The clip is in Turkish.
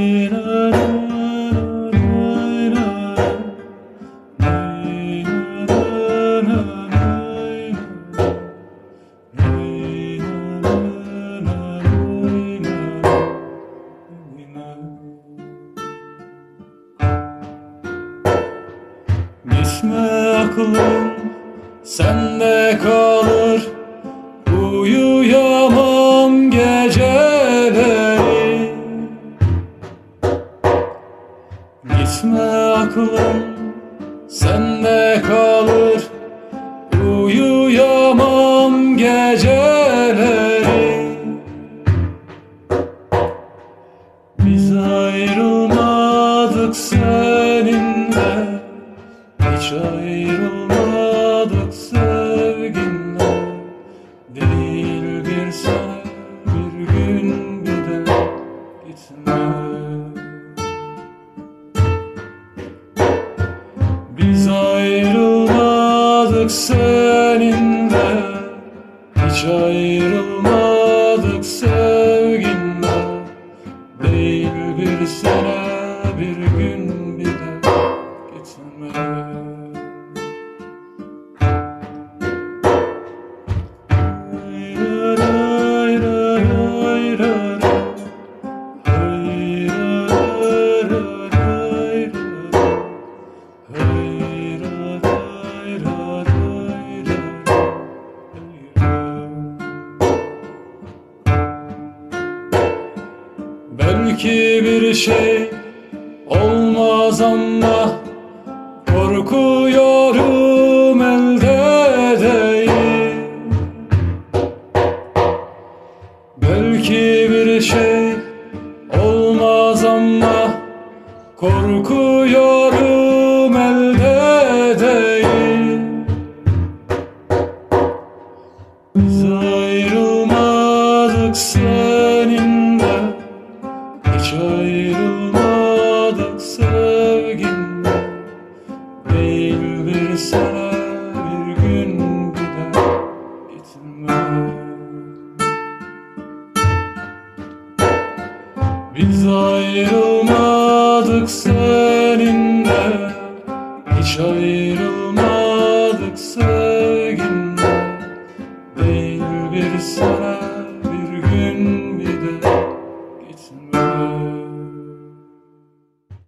Gitme aklım sende kalır aklım sende kalır. Uyuyamam geceleri. Biz ayrılmadık seninle. Hiç ayrılmadık sevginle. Değil bir sene bir gün bir de gitme ayrılmadık seninle Hiç ayrılmadık sevginle. Değil bir sene bir gün Belki bir şey olmaz ama korkuyorum elde değil. Belki bir şey olmaz ama korkuyorum elde değil. Biz ayrılmadık seninle Ayrılmadık sevginle Değil bir sene bir gün de gitme Biz ayrılmadık seninle. Hiç ayrılmadık